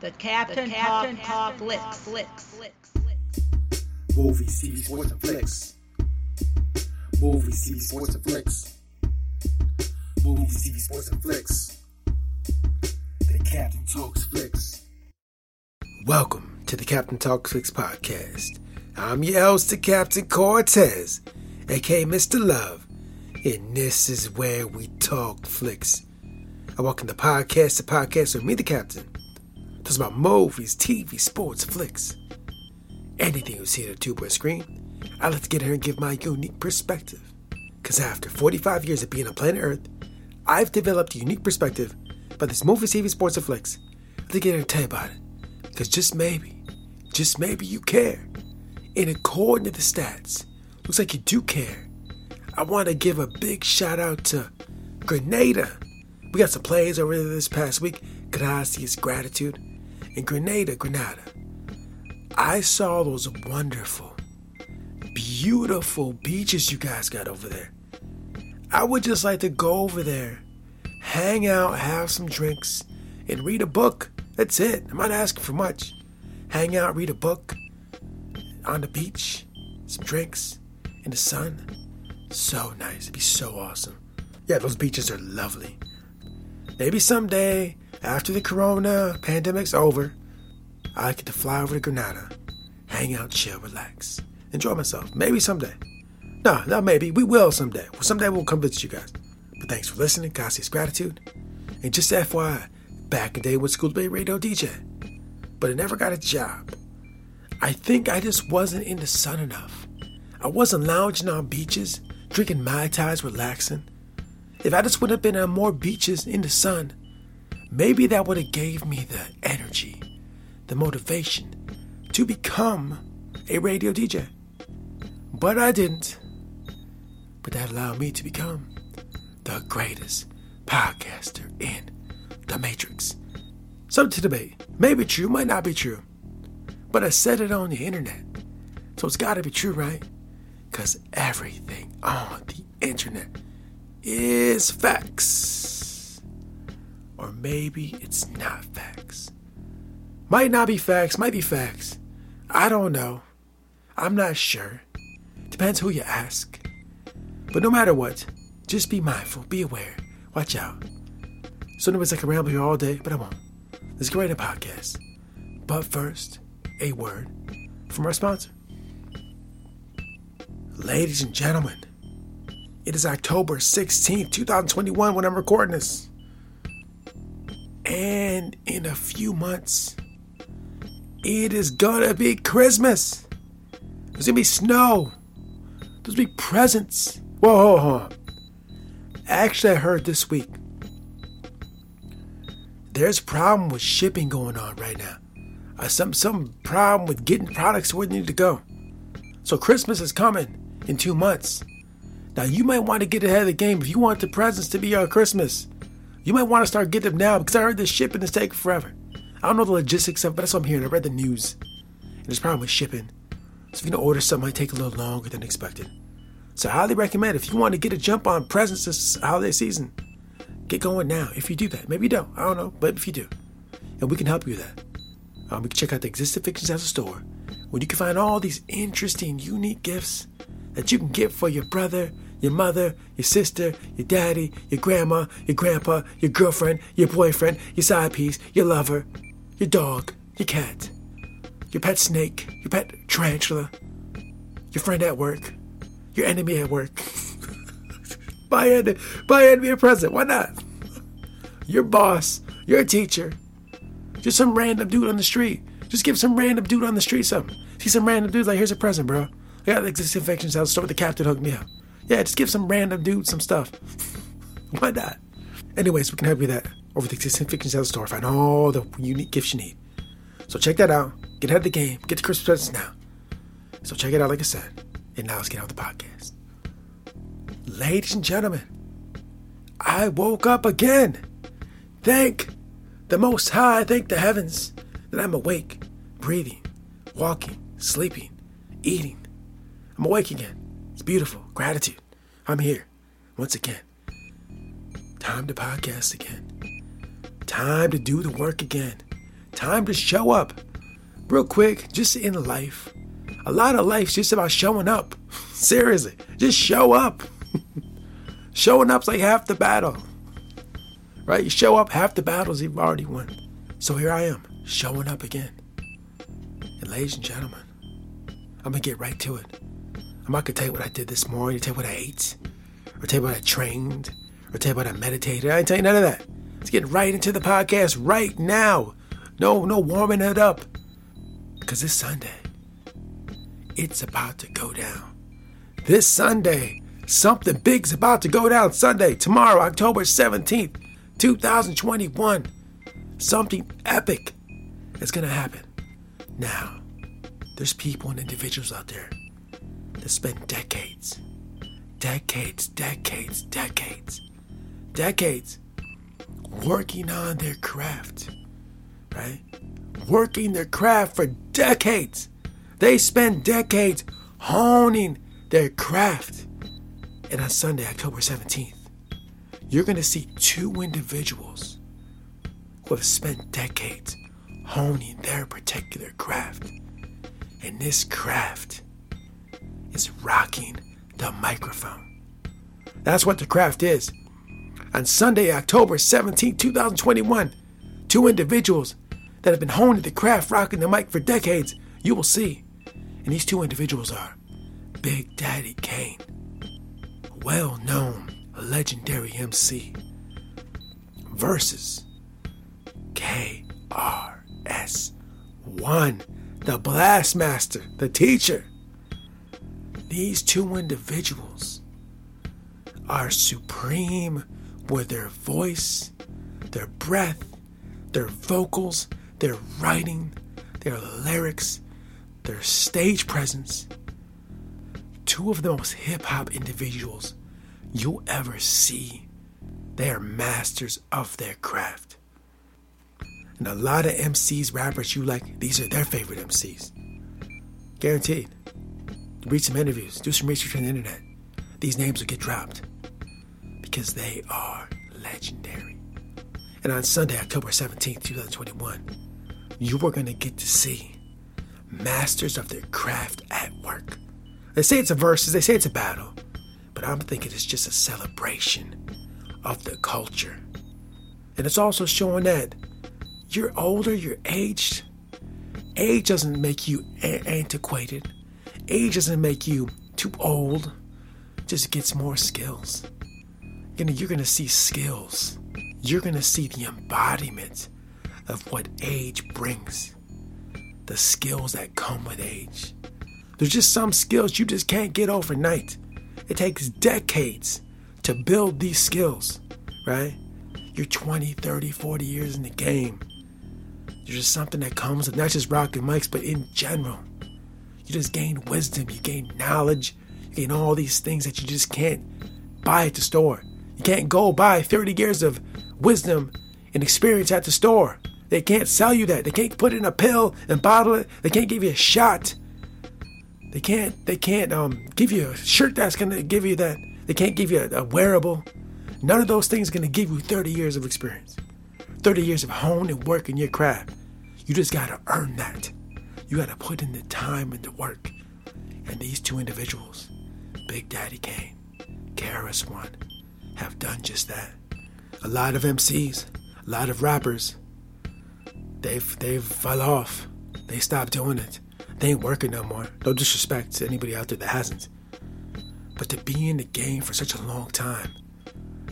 The Captain, the Captain Talk, Talk Flicks. Flicks. Flicks. Movies, TV, sports, and flicks. Movies, TV, sports, and flicks. Movies, TV, sports, and flicks. The Captain Talks Flicks. Welcome to the Captain Talks Flicks podcast. I'm your host, the Captain Cortez, aka Mr. Love, and this is where we talk flicks. I welcome the podcast, the podcast with me, the Captain Talks about movies, TV, sports, flicks. Anything you see on a tube or screen, I like to get here and give my unique perspective. Because after 45 years of being on planet Earth, I've developed a unique perspective about this movie, TV, sports, and flicks. To get here and tell you about it. Because just maybe, just maybe you care. And according to the stats, looks like you do care. I want to give a big shout out to Grenada. We got some plays over there this past week. Gracias, gratitude in Grenada, Grenada, I saw those wonderful, beautiful beaches you guys got over there. I would just like to go over there, hang out, have some drinks, and read a book. That's it. I'm not asking for much. Hang out, read a book on the beach, some drinks, in the sun. So nice. It'd be so awesome. Yeah, those beaches are lovely. Maybe someday after the corona pandemic's over, I get to fly over to Grenada, hang out, chill, relax, enjoy myself. Maybe someday. No, not maybe. We will someday. Someday we'll come visit you guys. But thanks for listening. Gracias, gratitude. And just FYI, back in the day with School Bay Radio DJ, but I never got a job. I think I just wasn't in the sun enough. I wasn't lounging on beaches, drinking Mai Tais, relaxing. If I just would have been on more beaches in the sun, Maybe that would have gave me the energy, the motivation to become a radio DJ. But I didn't. But that allowed me to become the greatest podcaster in the Matrix. Something to debate. Maybe true, might not be true. But I said it on the internet. So it's gotta be true, right? Because everything on the internet is facts. Or maybe it's not facts. Might not be facts, might be facts. I don't know. I'm not sure. Depends who you ask. But no matter what, just be mindful, be aware, watch out. So, anyways, I can ramble here all day, but I won't. Let's get right into podcast. But first, a word from our sponsor. Ladies and gentlemen, it is October 16th, 2021 when I'm recording this. And in a few months, it is gonna be Christmas. There's gonna be snow. There's gonna be presents. Whoa, whoa, whoa. Actually, I heard this week there's a problem with shipping going on right now. Uh, some some problem with getting products where they need to go. So Christmas is coming in two months. Now you might want to get ahead of the game if you want the presents to be on Christmas. You might want to start getting them now because I heard this shipping is taking forever. I don't know the logistics of it, but that's what I'm hearing. I read the news. And there's a problem with shipping. So if you're going to order something, it might take a little longer than expected. So I highly recommend if you want to get a jump on presents this holiday season, get going now. If you do that, maybe you don't. I don't know, but if you do, and we can help you with that. Um, we can check out the Existing Fiction Zazzle store, where you can find all these interesting, unique gifts that you can get for your brother, your mother, your sister, your daddy, your grandma, your grandpa, your girlfriend, your boyfriend, your side piece, your lover, your dog, your cat, your pet snake, your pet tarantula, your friend at work, your enemy at work. buy, en- buy enemy a present. Why not? Your boss, your teacher, just some random dude on the street. Just give some random dude on the street something. See some random dude like, here's a present, bro. I got the Existing In Fiction Zazzle store. The captain hooked me up. Yeah, just give some random dude some stuff. Why not? Anyways, we can help you with that over the Existing Fiction Zazzle store. Find all the unique gifts you need. So check that out. Get ahead of the game. Get the Christmas presents now. So check it out, like I said. And now let's get out the podcast. Ladies and gentlemen, I woke up again. Thank the Most High, thank the heavens that I'm awake, breathing, walking, sleeping, eating. I'm awake again. It's beautiful. Gratitude. I'm here once again. Time to podcast again. Time to do the work again. Time to show up. Real quick, just in life. A lot of life's just about showing up. Seriously, just show up. Showing up's like half the battle. Right? You show up, half the battles you've already won. So here I am, showing up again. And ladies and gentlemen, I'm gonna get right to it. I'm not gonna tell you what I did this morning, tell you what I ate, or tell you what I trained, or tell you what I meditated. I ain't tell you none of that. Let's get right into the podcast right now. No, no warming it up. Because this Sunday, it's about to go down. This Sunday, something big's about to go down Sunday, tomorrow, October 17th, 2021. Something epic is going to happen. Now, there's people and individuals out there that spend decades, decades, decades, decades, decades working on their craft, right? Working their craft for decades. They spend decades honing their craft. And on Sunday, October 17th, you're going to see two individuals who have spent decades honing their particular craft. And this craft is rocking the microphone. That's what the craft is. On Sunday, October 17, 2021, two individuals that have been honing the craft, rocking the mic for decades, you will see. And these two individuals are Big Daddy Kane, well known legendary MC, versus KRS-One, the Blastmaster, the teacher. These two individuals are supreme with their voice, their breath, their vocals, their writing, their lyrics, their stage presence. Two of the most hip hop individuals you'll ever see. They are masters of their craft. And a lot of MCs, rappers you like, these are their favorite MCs. Guaranteed. Read some interviews, do some research on the internet. These names will get dropped because they are legendary. And on Sunday, October 17th, 2021, you are going to get to see masters of their craft at work. They say it's a versus, they say it's a battle, but I'm thinking it's just a celebration of the culture. And it's also showing that you're older, you're aged. Age doesn't make you a- antiquated. Age doesn't make you too old. Just gets more skills. You know, you're gonna see skills. You're gonna see the embodiment of what age brings. The skills that come with age. There's just some skills you just can't get overnight. It takes decades to build these skills, right? You're 20, 30, 40 years in the game. There's just something that comes with not just rocking mics, but in general. You just gain wisdom, you gain knowledge, you gain all these things that you just can't buy at the store. You can't go buy 30 years of wisdom and experience at the store. They can't sell you that. They can't put it in a pill and bottle it. They can't give you a shot. They can't. They can't um, give you a shirt that's gonna give you that. They can't give you a, a wearable. None of those things are gonna give you 30 years of experience, 30 years of hone and work in your craft. You just gotta earn that. You gotta put in the time and the work. And these two individuals, Big Daddy Kane, KRS One, have done just that. A lot of MCs, a lot of rappers, they've they've fell off. They stopped doing it. They ain't working no more. No disrespect to anybody out there that hasn't. But to be in the game for such a long time,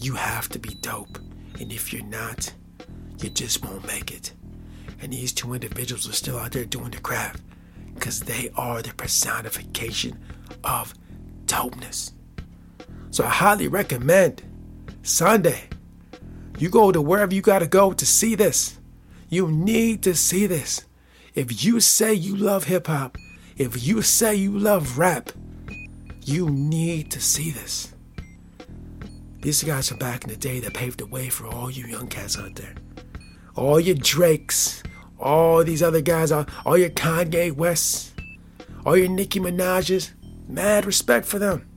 you have to be dope. And if you're not, you just won't make it. And these two individuals are still out there doing the craft because they are the personification of dopeness. So I highly recommend Sunday. You go to wherever you got to go to see this. You need to see this. If you say you love hip hop, if you say you love rap, you need to see this. These guys from back in the day that paved the way for all you young cats out there. All your Drakes, all these other guys, all, all your Kanye Wests, all your Nicki Minaj's, mad respect for them.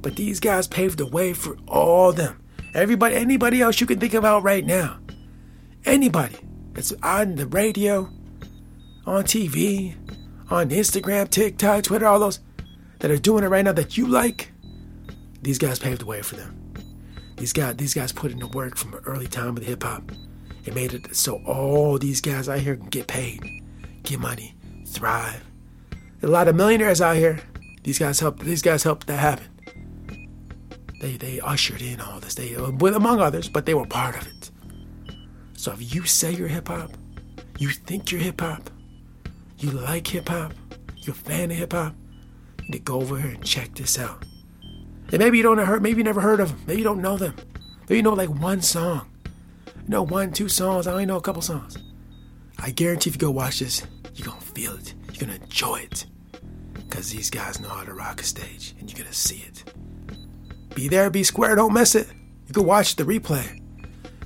But these guys paved the way for all them. Everybody, anybody else you can think about right now. Anybody. that's on the radio, on TV, on Instagram, TikTok, Twitter, all those that are doing it right now that you like, these guys paved the way for them. These guys, these guys put in the work from an early time of hip hop. It made it so all these guys out here can get paid, get money, thrive. a lot of millionaires out here. These guys helped. These guys helped that happen. They they ushered in all this. They among others, but they were part of it. So if you say you're hip hop, you think you're hip hop, you like hip hop, you're a fan of hip hop, you to go over here and check this out. And maybe you don't heard, maybe you never heard of them. Maybe you don't know them. Maybe you know like one song. Know one, two songs. I only know a couple songs. I guarantee if you go watch this, you're gonna feel it. You're gonna enjoy it. Cause these guys know how to rock a stage, and you're gonna see it. Be there, be square, don't miss it. You can watch the replay,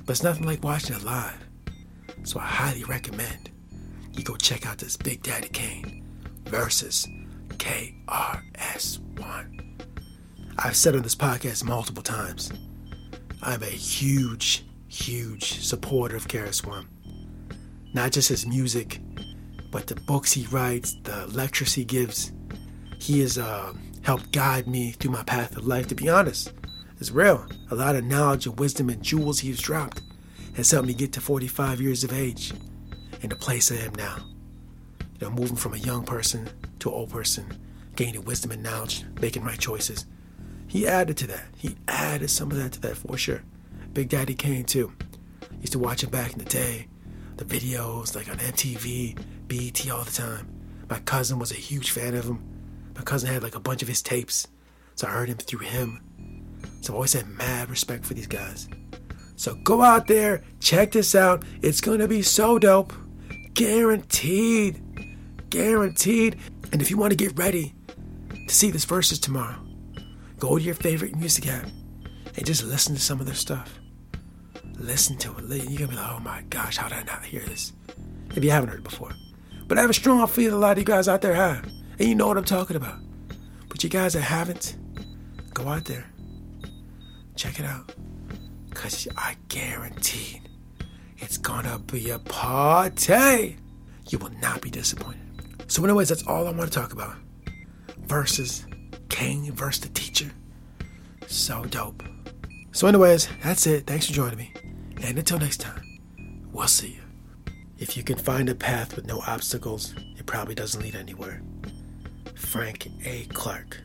but it's nothing like watching it live. So I highly recommend you go check out this Big Daddy Kane versus KRS-One. I've said on this podcast multiple times, I'm a huge, huge supporter of KRS-One. Not just his music, but the books he writes, the lectures he gives. He has uh, helped guide me through my path of life. To be honest, it's real. A lot of knowledge and wisdom and jewels he's dropped has helped me get to 45 years of age in the place I am now. You know, moving from a young person to an old person, gaining wisdom and knowledge, making right choices he added to that. He added some of that to that for sure. Big Daddy Kane too. Used to watch him back in the day. The videos like on MTV, BET all the time. My cousin was a huge fan of him. My cousin had like a bunch of his tapes, so I heard him through him. So I've always had mad respect for these guys. So go out there, check this out. It's gonna be so dope. Guaranteed. Guaranteed. And if you want to get ready to see this Verzuz tomorrow, Go to your favorite music app and just listen to some of their stuff. Listen to it. You're gonna be like, oh my gosh, how did I not hear this? If you haven't heard it before. But I have a strong feeling a lot of you guys out there have. And you know what I'm talking about. But you guys that haven't, go out there. Check it out. Because I guarantee it's gonna be a party. You will not be disappointed. So, anyways, that's all I want to talk about. Verzuz King versus the teacher. So dope. So, anyways, that's it. Thanks for joining me. And until next time, we'll see you. If you can find a path with no obstacles, it probably doesn't lead anywhere. Frank A. Clark.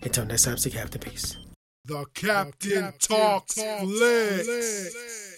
Until next time, stay Captain Peace. The Captain, the Captain talks, talks flicks. flicks.